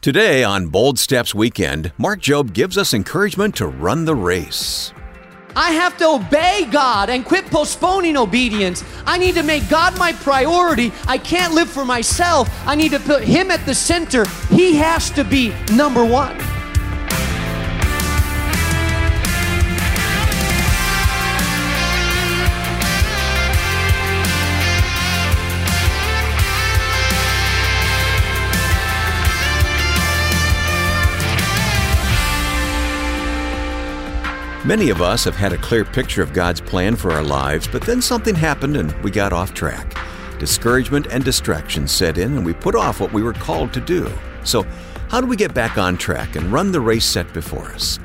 Today on Bold Steps Weekend, Mark Jobe gives us encouragement to run the race. I have to obey God and quit postponing obedience. I need to make God my priority. I can't live for myself. I need to put Him at the center. He has to be number one. Many of us have had a clear picture of God's plan for our lives, but then something happened and we got off track. Discouragement and distraction set in, and we put off what we were called to do. So, how do we get back on track and run the race set before us?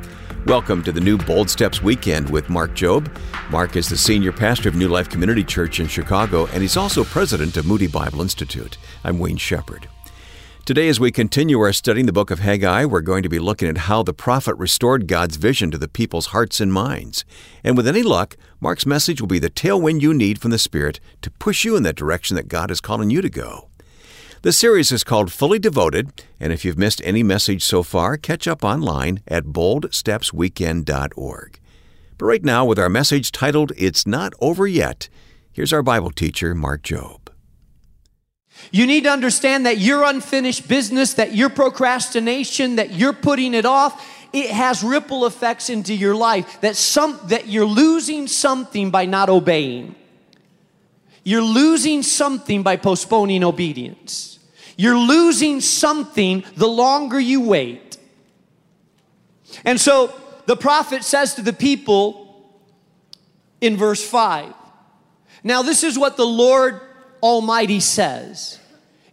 Welcome to the new Bold Steps Weekend with Mark Jobe. Mark is the senior pastor of New Life Community Church in Chicago, and he's also president of Moody Bible Institute. I'm Wayne Shepherd. Today, as we continue our study in the book of Haggai, we're going to be looking at how the prophet restored God's vision to the people's hearts and minds. And with any luck, Mark's message will be the tailwind you need from the Spirit to push you in that direction that God is calling you to go. The series is called Fully Devoted, and if you've missed any message so far, catch up online at boldstepsweekend.org. But right now, with our message titled It's Not Over Yet, here's our Bible teacher, Mark Jobe. You need to understand that your unfinished business, that your procrastination, that you're putting it off, it has ripple effects into your life. That some that you're losing something by not obeying. You're losing something by postponing obedience. You're losing something the longer you wait. And so the prophet says to the people in verse 5 Now, this is what the Lord Almighty says.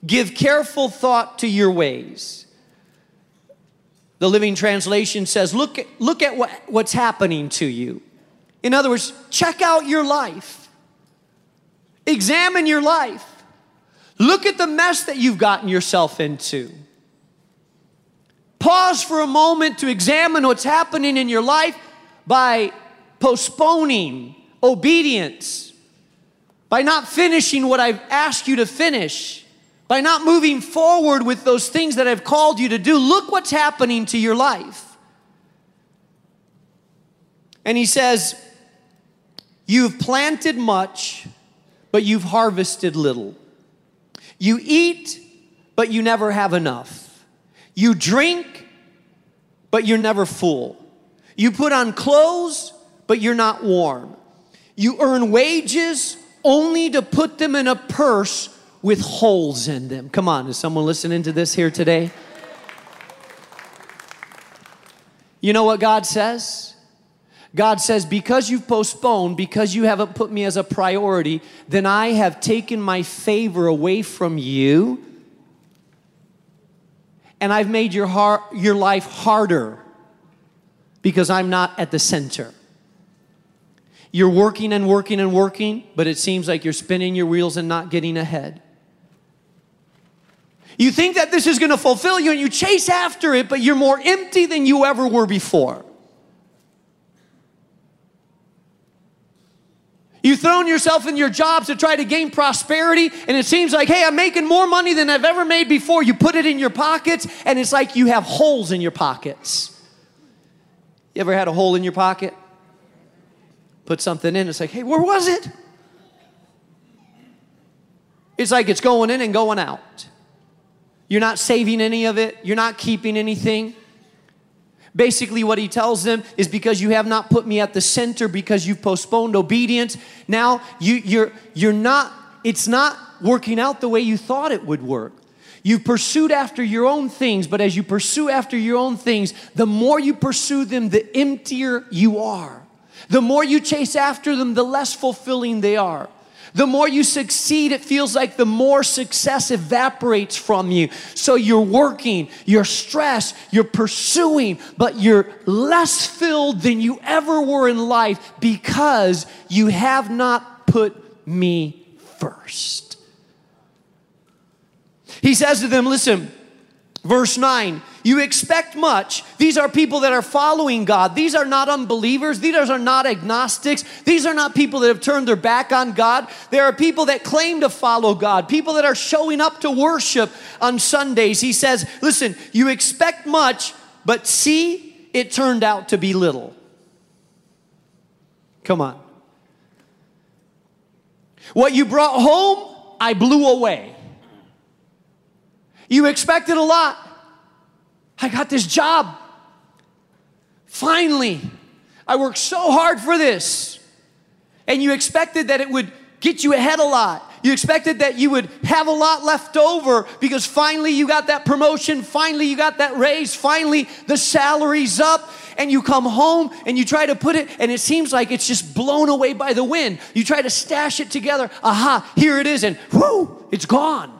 Give careful thought to your ways. The Living Translation says, look look at what, what's happening to you. In other words, check out your life. Examine your life. Look at the mess that you've gotten yourself into. Pause for a moment to examine what's happening in your life by postponing obedience by not finishing what I've asked you to finish, by not moving forward with those things that I've called you to do, look what's happening to your life. And he says, You've planted much, but you've harvested little. You eat, but you never have enough. You drink, but you're never full. You put on clothes, but you're not warm. You earn wages, only to put them in a purse with holes in them. Come on, is someone listening to this here today? You know what God says? God says, because you've postponed, because you haven't put me as a priority, then I have taken my favor away from you and I've made your, heart, your life harder because I'm not at the center. You're working and working and working, but it seems like you're spinning your wheels and not getting ahead. You think that this is going to fulfill you and you chase after it, but you're more empty than you ever were before. You've thrown yourself in your jobs to try to gain prosperity, and it seems like, hey, I'm making more money than I've ever made before. You put it in your pockets, and it's like you have holes in your pockets. You ever had a hole in your pocket? Put something in. It's like, hey, where was it? It's like it's going in and going out. You're not saving any of it, you're not keeping anything. Basically, what he tells them is because you have not put me at the center, because you've postponed obedience, now you, you're, you're not, it's not working out the way you thought it would work. You've pursued after your own things, but as you pursue after your own things, the more you pursue them, the emptier you are. The more you chase after them, the less fulfilling they are. The more you succeed, it feels like the more success evaporates from you. So you're working, you're stressed, you're pursuing, but you're less filled than you ever were in life because you have not put me first. He says to them, Listen, Verse 9, you expect much. These are people that are following God. These are not unbelievers. These are not agnostics. These are not people that have turned their back on God. There are people that claim to follow God, people that are showing up to worship on Sundays. He says, Listen, you expect much, but see, it turned out to be little. Come on. What you brought home, I blew away. You expected a lot. I got this job. Finally, I worked so hard for this. And you expected that it would get you ahead a lot. You expected that you would have a lot left over because finally you got that promotion, finally you got that raise, finally the salary's up, and you come home and you try to put it, and it seems like it's just blown away by the wind. You try to stash it together, aha, here it is, and whoo, it's gone.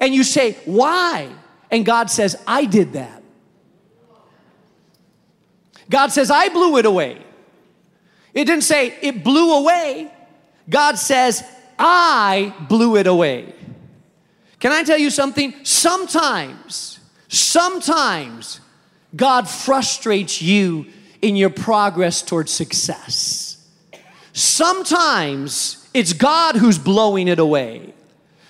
And you say, Why? And God says, I did that. God says, I blew it away. It didn't say it blew away. God says, I blew it away. Can I tell you something? Sometimes, sometimes God frustrates you in your progress towards success. Sometimes it's God who's blowing it away.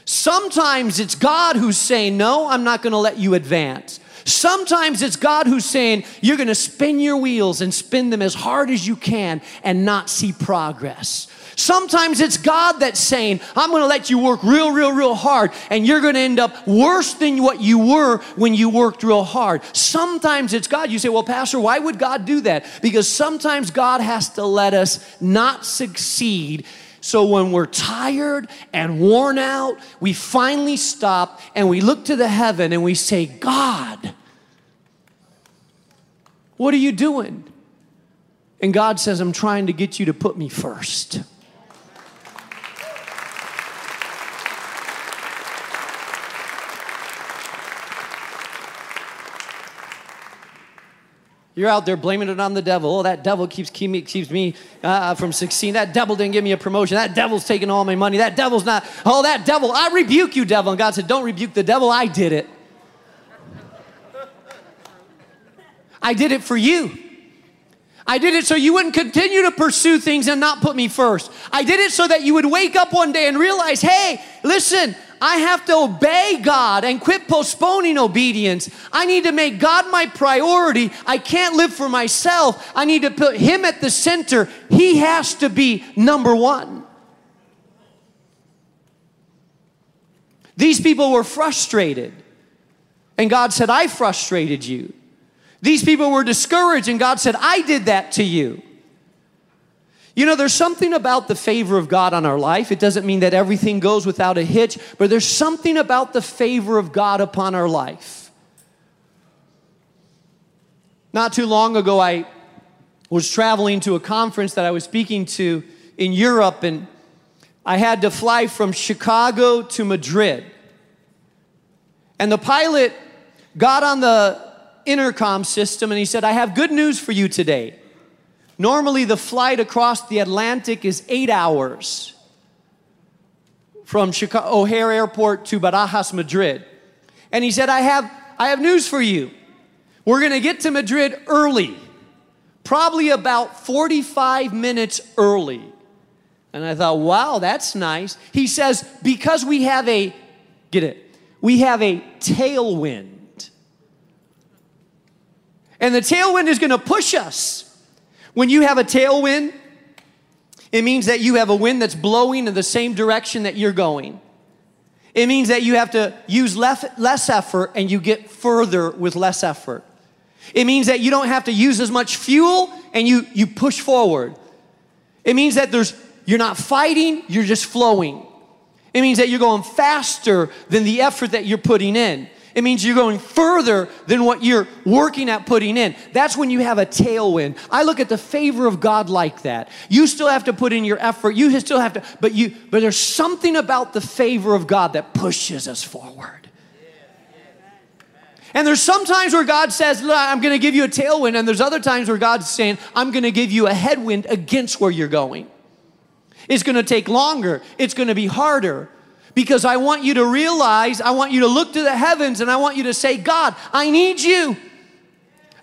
Sometimes it's God who's saying, No, I'm not gonna let you advance. Sometimes it's God who's saying, You're gonna spin your wheels and spin them as hard as you can and not see progress. Sometimes it's God that's saying, I'm gonna let you work real, real, real hard, and you're gonna end up worse than what you were when you worked real hard. Sometimes it's God. You say, Well, Pastor, why would God do that? Because sometimes God has to let us not succeed so when we're tired and worn out, we finally stop and we look to the heaven and we say, God, what are you doing? And God says, I'm trying to get you to put me first. You're out there blaming it on the devil. Oh, that devil keeps, keeps me uh, from succeeding. That devil didn't give me a promotion. That devil's taking all my money. That devil's not. Oh, that devil. I rebuke you, devil. And God said, Don't rebuke the devil. I did it. I did it for you. I did it so you wouldn't continue to pursue things and not put me first. I did it so that you would wake up one day and realize, hey, listen, I have to obey God and quit postponing obedience. I need to make God my priority. I can't live for myself. I need to put Him at the center. He has to be number one. These people were frustrated. And God said, I frustrated you. These people were discouraged, and God said, I did that to you. You know, there's something about the favor of God on our life. It doesn't mean that everything goes without a hitch, but there's something about the favor of God upon our life. Not too long ago, I was traveling to a conference that I was speaking to in Europe, and I had to fly from Chicago to Madrid. And the pilot got on the intercom system and he said, I have good news for you today. Normally, the flight across the Atlantic is eight hours from Chicago, O'Hare Airport to Barajas, Madrid. And he said, I have, I have news for you. We're gonna get to Madrid early, probably about 45 minutes early. And I thought, wow, that's nice. He says, because we have a, get it, we have a tailwind. And the tailwind is gonna push us when you have a tailwind, it means that you have a wind that's blowing in the same direction that you're going. It means that you have to use less, effort and you get further with less effort. It means that you don't have to use as much fuel and you, you push forward. It means that there's, you're not fighting, you're just flowing. It means that you're going faster than the effort that you're putting in. It means you're going further than what you're working at putting in. That's when you have a tailwind. I look at the favor of God like that. You still have to put in your effort. You still have to, but you, but there's something about the favor of God that pushes us forward. And there's some times where God says, I'm going to give you a tailwind, and there's other times where God's saying, I'm going to give you a headwind against where you're going. It's going to take longer, it's going to be harder. Because I want you to realize, I want you to look to the heavens and I want you to say, God, I need you.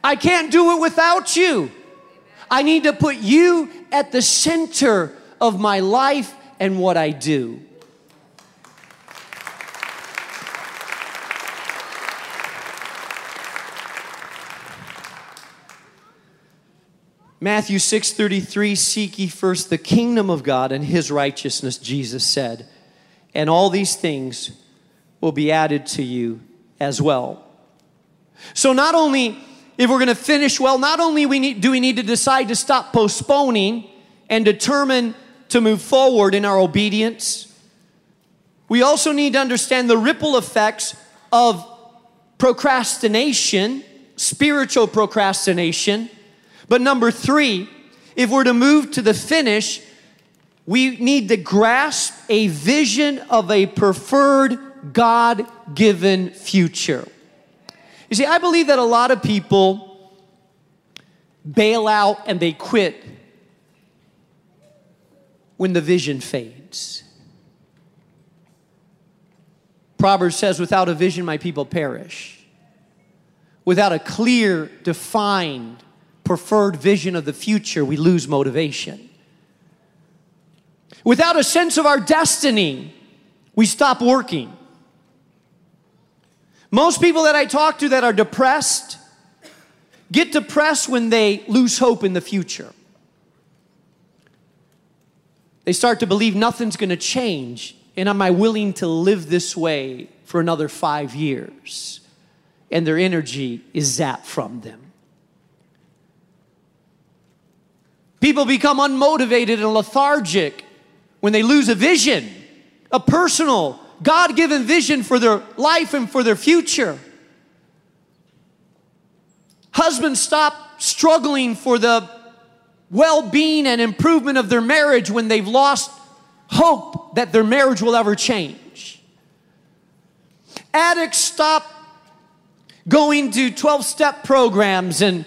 I can't do it without you. I need to put you at the center of my life and what I do. Matthew 6:33 Seek ye first the kingdom of God and his righteousness Jesus said and all these things will be added to you as well. So not only if we're going to finish well, not only we need, do we need to decide to stop postponing and determine to move forward in our obedience, we also need to understand the ripple effects of procrastination, spiritual procrastination. But number three, if we're to move to the finish, we need to grasp a vision of a preferred God given future. You see, I believe that a lot of people bail out and they quit when the vision fades. Proverbs says, without a vision, my people perish. Without a clear, defined, preferred vision of the future, we lose motivation. Without a sense of our destiny, we stop working. Most people that I talk to that are depressed get depressed when they lose hope in the future. They start to believe nothing's gonna change, and am I willing to live this way for another five years? And their energy is zapped from them. People become unmotivated and lethargic when they lose a vision, a personal, God given vision for their life and for their future. Husbands stop struggling for the well being and improvement of their marriage when they've lost hope that their marriage will ever change. Addicts stop going to 12 step programs and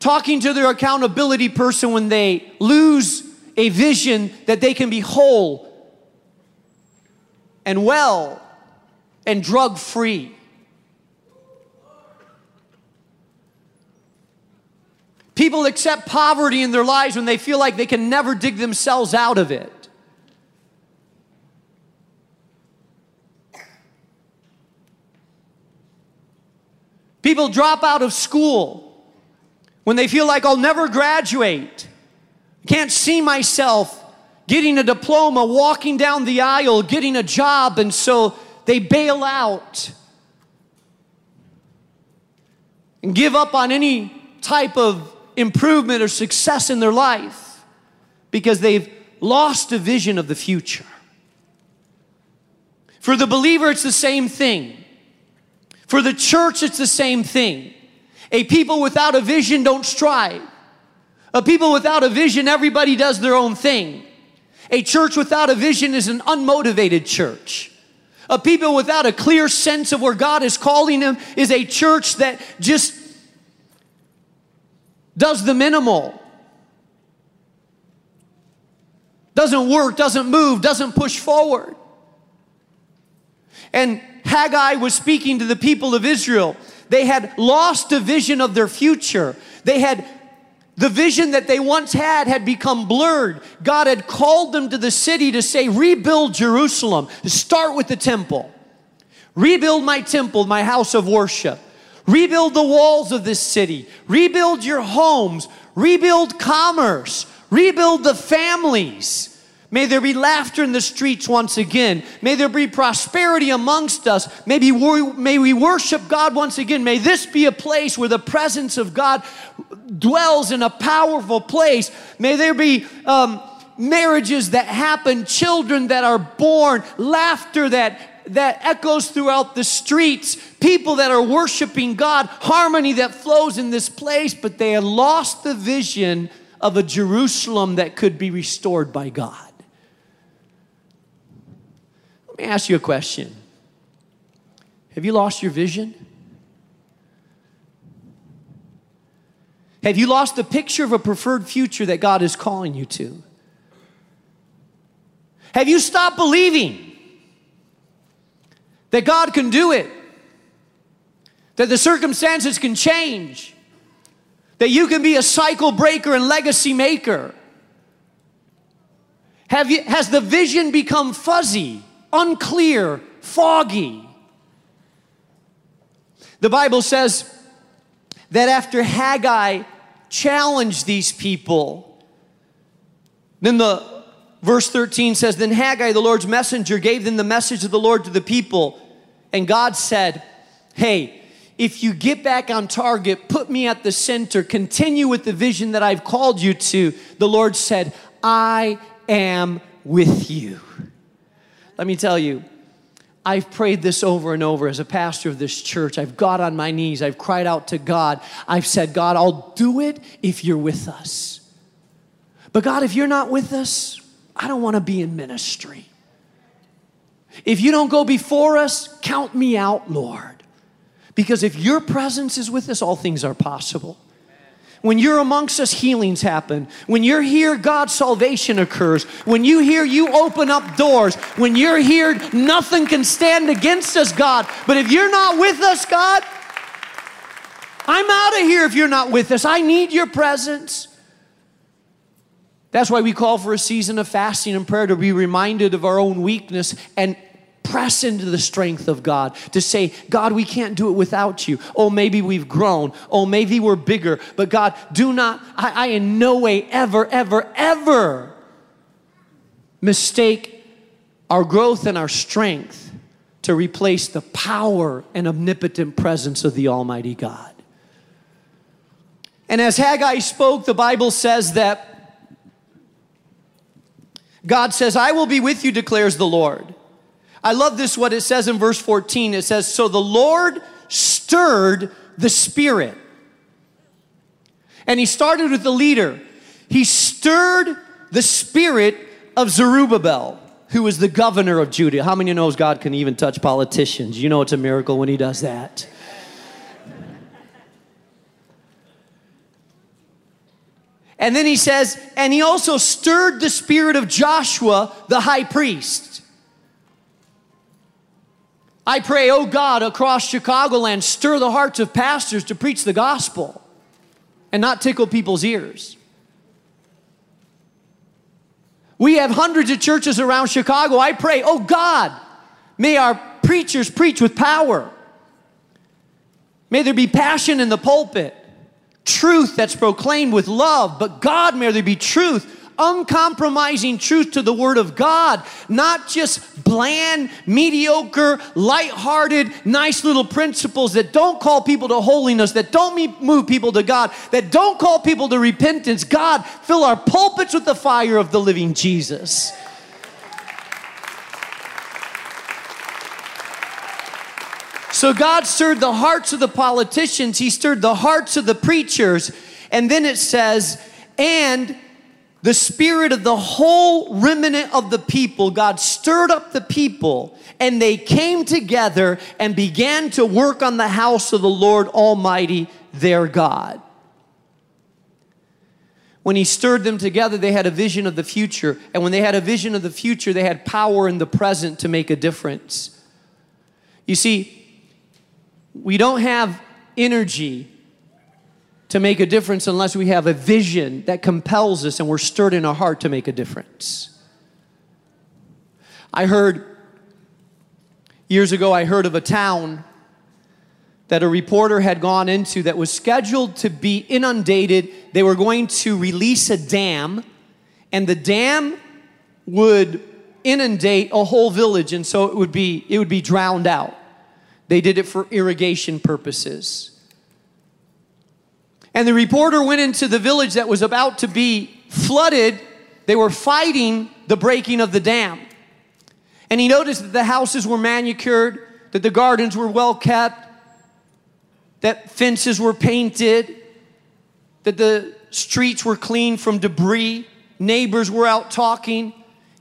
talking to their accountability person when they lose a vision that they can be whole and well and drug free. People accept poverty in their lives when they feel like they can never dig themselves out of it. People drop out of school when they feel like I'll never graduate. Can't see myself getting a diploma, walking down the aisle, getting a job, and so they bail out and give up on any type of improvement or success in their life because they've lost a vision of the future. For the believer, it's the same thing. For the church, it's the same thing. A people without a vision don't strive. A people without a vision, everybody does their own thing. A church without a vision is an unmotivated church. A people without a clear sense of where God is calling them is a church that just does the minimal. Doesn't work, doesn't move, doesn't push forward. And Haggai was speaking to the people of Israel. They had lost a vision of their future. They had the vision that they once had had become blurred. God had called them to the city to say, rebuild Jerusalem, start with the temple. Rebuild my temple, my house of worship. Rebuild the walls of this city. Rebuild your homes. Rebuild commerce. Rebuild the families. May there be laughter in the streets once again. May there be prosperity amongst us. Maybe we, may we worship God once again. May this be a place where the presence of God dwells in a powerful place. May there be um, marriages that happen, children that are born, laughter that that echoes throughout the streets, people that are worshiping God, harmony that flows in this place, but they had lost the vision of a Jerusalem that could be restored by God. Let me ask you a question Have you lost your vision? Have you lost the picture of a preferred future that God is calling you to? Have you stopped believing that God can do it, that the circumstances can change, that you can be a cycle breaker and legacy maker. Have you, has the vision become fuzzy, unclear, foggy? The Bible says that after Haggai challenged these people, then the verse 13 says, Then Haggai, the Lord's messenger, gave them the message of the Lord to the people. And God said, Hey, if you get back on target, put me at the center, continue with the vision that I've called you to, the Lord said, I am with you. Let me tell you, I've prayed this over and over as a pastor of this church. I've got on my knees. I've cried out to God. I've said, God, I'll do it if you're with us. But God, if you're not with us, I don't want to be in ministry. If you don't go before us, count me out, Lord. Because if your presence is with us, all things are possible. When you're amongst us, healings happen. When you're here, God's salvation occurs. When you hear, you open up doors. When you're here, nothing can stand against us, God. But if you're not with us, God, I'm out of here if you're not with us. I need your presence. That's why we call for a season of fasting and prayer to be reminded of our own weakness and press into the strength of God to say, God, we can't do it without you. Oh, maybe we've grown. Oh, maybe we're bigger. But God, do not, I, I in no way ever, ever, ever mistake our growth and our strength to replace the power and omnipotent presence of the Almighty God. And as Haggai spoke, the Bible says that God says, I will be with you, declares the Lord. I love this, what it says in verse 14. It says, So the Lord stirred the spirit. And he started with the leader. He stirred the spirit of Zerubbabel, who was the governor of Judah. How many knows God can even touch politicians? You know it's a miracle when he does that. And then he says, and he also stirred the spirit of Joshua, the high priest. I pray, oh God, across Chicagoland, stir the hearts of pastors to preach the gospel and not tickle people's ears. We have hundreds of churches around Chicago. I pray, oh God, may our preachers preach with power. May there be passion in the pulpit, truth that's proclaimed with love, but God, may there be truth uncompromising truth to the Word of God, not just bland, mediocre, light-hearted, nice little principles that don't call people to holiness, that don't move people to God, that don't call people to repentance. God, fill our pulpits with the fire of the living Jesus. So God stirred the hearts of the politicians, He stirred the hearts of the preachers, and then it says, and the spirit of the whole remnant of the people, God stirred up the people, and they came together and began to work on the house of the Lord Almighty, their God. When He stirred them together, they had a vision of the future. And when they had a vision of the future, they had power in the present to make a difference. You see, we don't have energy to make a difference unless we have a vision that compels us and we're stirred in our heart to make a difference. I heard years ago, I heard of a town that a reporter had gone into that was scheduled to be inundated. They were going to release a dam, and the dam would inundate a whole village, and so it would be, it would be drowned out. They did it for irrigation purposes. And the reporter went into the village that was about to be flooded. They were fighting the breaking of the dam. And he noticed that the houses were manicured, that the gardens were well kept, that fences were painted, that the streets were clean from debris, neighbors were out talking.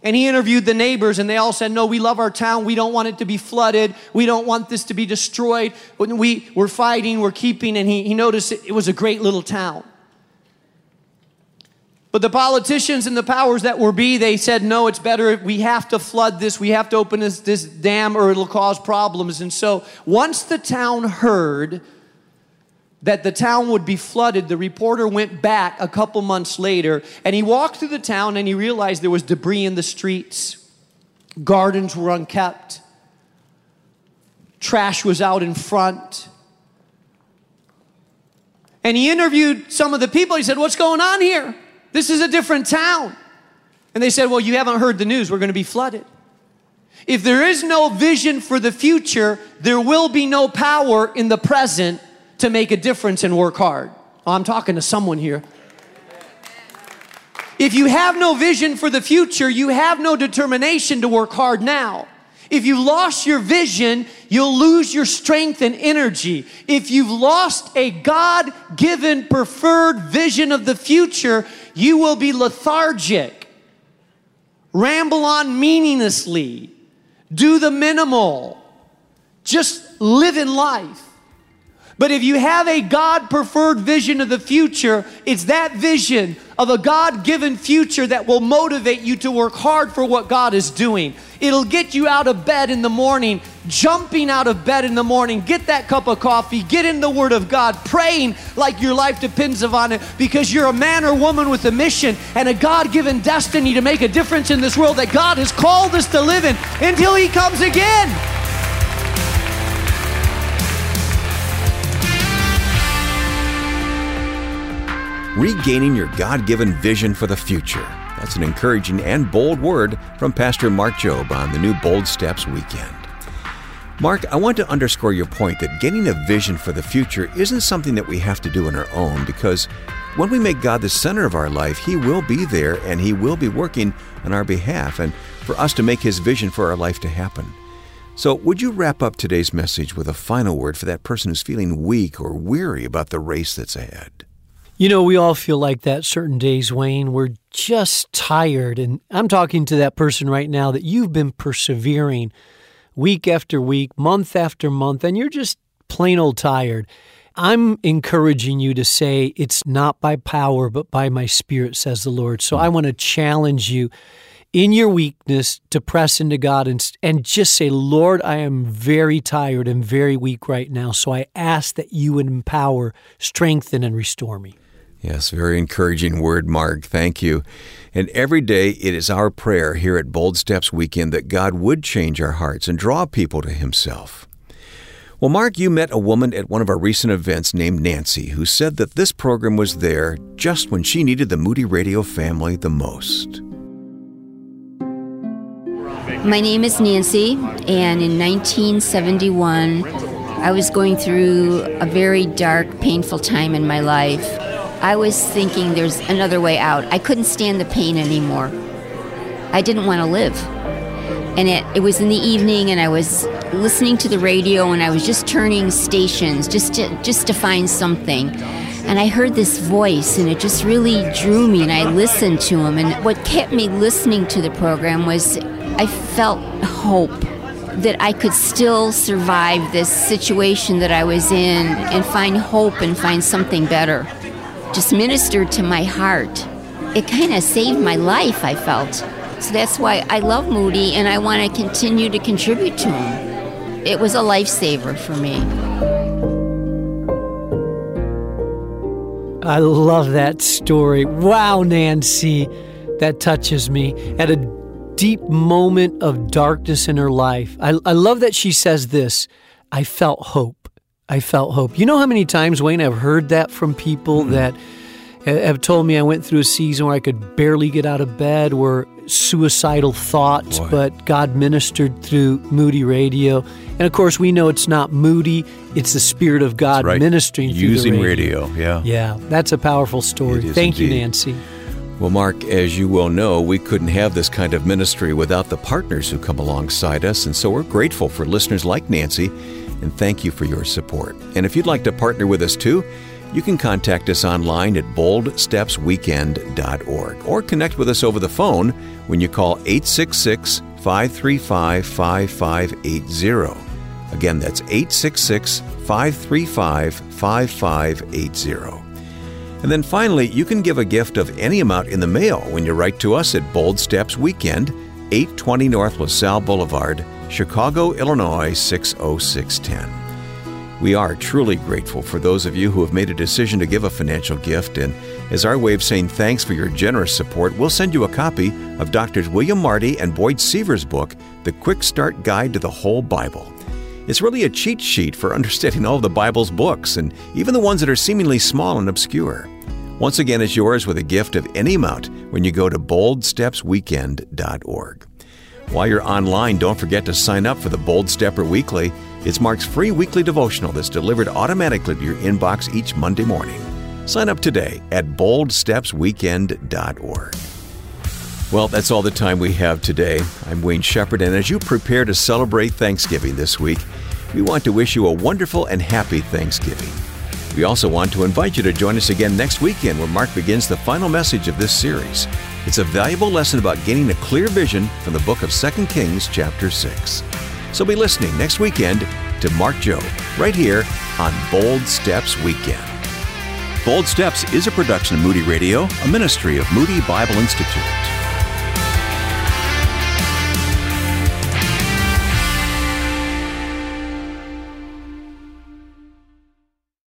And he interviewed the neighbors, and they all said, No, we love our town. We don't want it to be flooded. We don't want this to be destroyed. We, we're fighting, we're keeping. And he, he noticed it, it was a great little town. But the politicians and the powers that were be, they said, no, it's better. We have to flood this. We have to open this, this dam or it'll cause problems. And so once the town heard that the town would be flooded, the reporter went back a couple months later and he walked through the town and he realized there was debris in the streets, gardens were unkept, trash was out in front. And he interviewed some of the people. He said, What's going on here? This is a different town. And they said, Well, you haven't heard the news. We're going to be flooded. If there is no vision for the future, there will be no power in the present to make a difference and work hard. Oh, I'm talking to someone here. If you have no vision for the future, you have no determination to work hard now. If you lost your vision, you'll lose your strength and energy. If you've lost a God given preferred vision of the future, you will be lethargic, ramble on meaninglessly, do the minimal, just live in life. But if you have a God preferred vision of the future, it's that vision of a God given future that will motivate you to work hard for what God is doing. It'll get you out of bed in the morning, jumping out of bed in the morning, get that cup of coffee, get in the Word of God, praying like your life depends upon it because you're a man or woman with a mission and a God given destiny to make a difference in this world that God has called us to live in until He comes again. Regaining your God given vision for the future. That's an encouraging and bold word from Pastor Mark Jobe on the new Bold Steps weekend. Mark, I want to underscore your point that getting a vision for the future isn't something that we have to do on our own because when we make God the center of our life, He will be there and He will be working on our behalf and for us to make His vision for our life to happen. So, would you wrap up today's message with a final word for that person who's feeling weak or weary about the race that's ahead? You know, we all feel like that certain days, Wayne. We're just tired. And I'm talking to that person right now that you've been persevering week after week, month after month, and you're just plain old tired. I'm encouraging you to say, It's not by power, but by my spirit, says the Lord. So I want to challenge you in your weakness to press into God and, and just say, Lord, I am very tired and very weak right now. So I ask that you would empower, strengthen, and restore me. Yes, very encouraging word, Mark. Thank you. And every day it is our prayer here at Bold Steps Weekend that God would change our hearts and draw people to Himself. Well, Mark, you met a woman at one of our recent events named Nancy who said that this program was there just when she needed the Moody Radio family the most. My name is Nancy, and in 1971, I was going through a very dark, painful time in my life. I was thinking there's another way out. I couldn't stand the pain anymore. I didn't want to live. And it, it was in the evening, and I was listening to the radio, and I was just turning stations just to, just to find something. And I heard this voice, and it just really drew me, and I listened to him. And what kept me listening to the program was I felt hope that I could still survive this situation that I was in and find hope and find something better just ministered to my heart. It kind of saved my life, I felt. So that's why I love Moody and I want to continue to contribute to him. It was a lifesaver for me. I love that story. Wow, Nancy, that touches me. At a deep moment of darkness in her life, I, I love that she says this I felt hope. I felt hope. You know how many times, Wayne, I've heard that from people mm-hmm. that have told me I went through a season where I could barely get out of bed, where suicidal thoughts, Boy. but God ministered through Moody Radio. And of course, we know it's not Moody, it's the Spirit of God right. ministering Using radio. radio. Yeah. Yeah, that's a powerful story. Thank indeed. you, Nancy. Well, Mark, as you well know, we couldn't have this kind of ministry without the partners who come alongside us, and so we're grateful for listeners like Nancy and thank you for your support. And if you'd like to partner with us too, you can contact us online at boldstepsweekend.org or connect with us over the phone when you call 866 535 5580. Again, that's 866 535 5580. And then finally, you can give a gift of any amount in the mail when you write to us at Bold Steps Weekend, 820 North LaSalle Boulevard, Chicago, Illinois 60610. We are truly grateful for those of you who have made a decision to give a financial gift, and as our way of saying thanks for your generous support, we'll send you a copy of Drs. William Marty and Boyd Seevers' book, The Quick Start Guide to the Whole Bible. It's really a cheat sheet for understanding all of the Bible's books, and even the ones that are seemingly small and obscure. Once again, it's yours with a gift of any amount when you go to boldstepsweekend.org. While you're online, don't forget to sign up for the Bold Stepper Weekly. It's Mark's free weekly devotional that's delivered automatically to your inbox each Monday morning. Sign up today at boldstepsweekend.org. Well, that's all the time we have today. I'm Wayne Shepherd, and as you prepare to celebrate Thanksgiving this week, we want to wish you a wonderful and happy Thanksgiving. We also want to invite you to join us again next weekend where Mark begins the final message of this series. It's a valuable lesson about gaining a clear vision from the book of 2 Kings, chapter 6. So be listening next weekend to Mark Jobe right here on Bold Steps Weekend. Bold Steps is a production of Moody Radio, a ministry of Moody Bible Institute.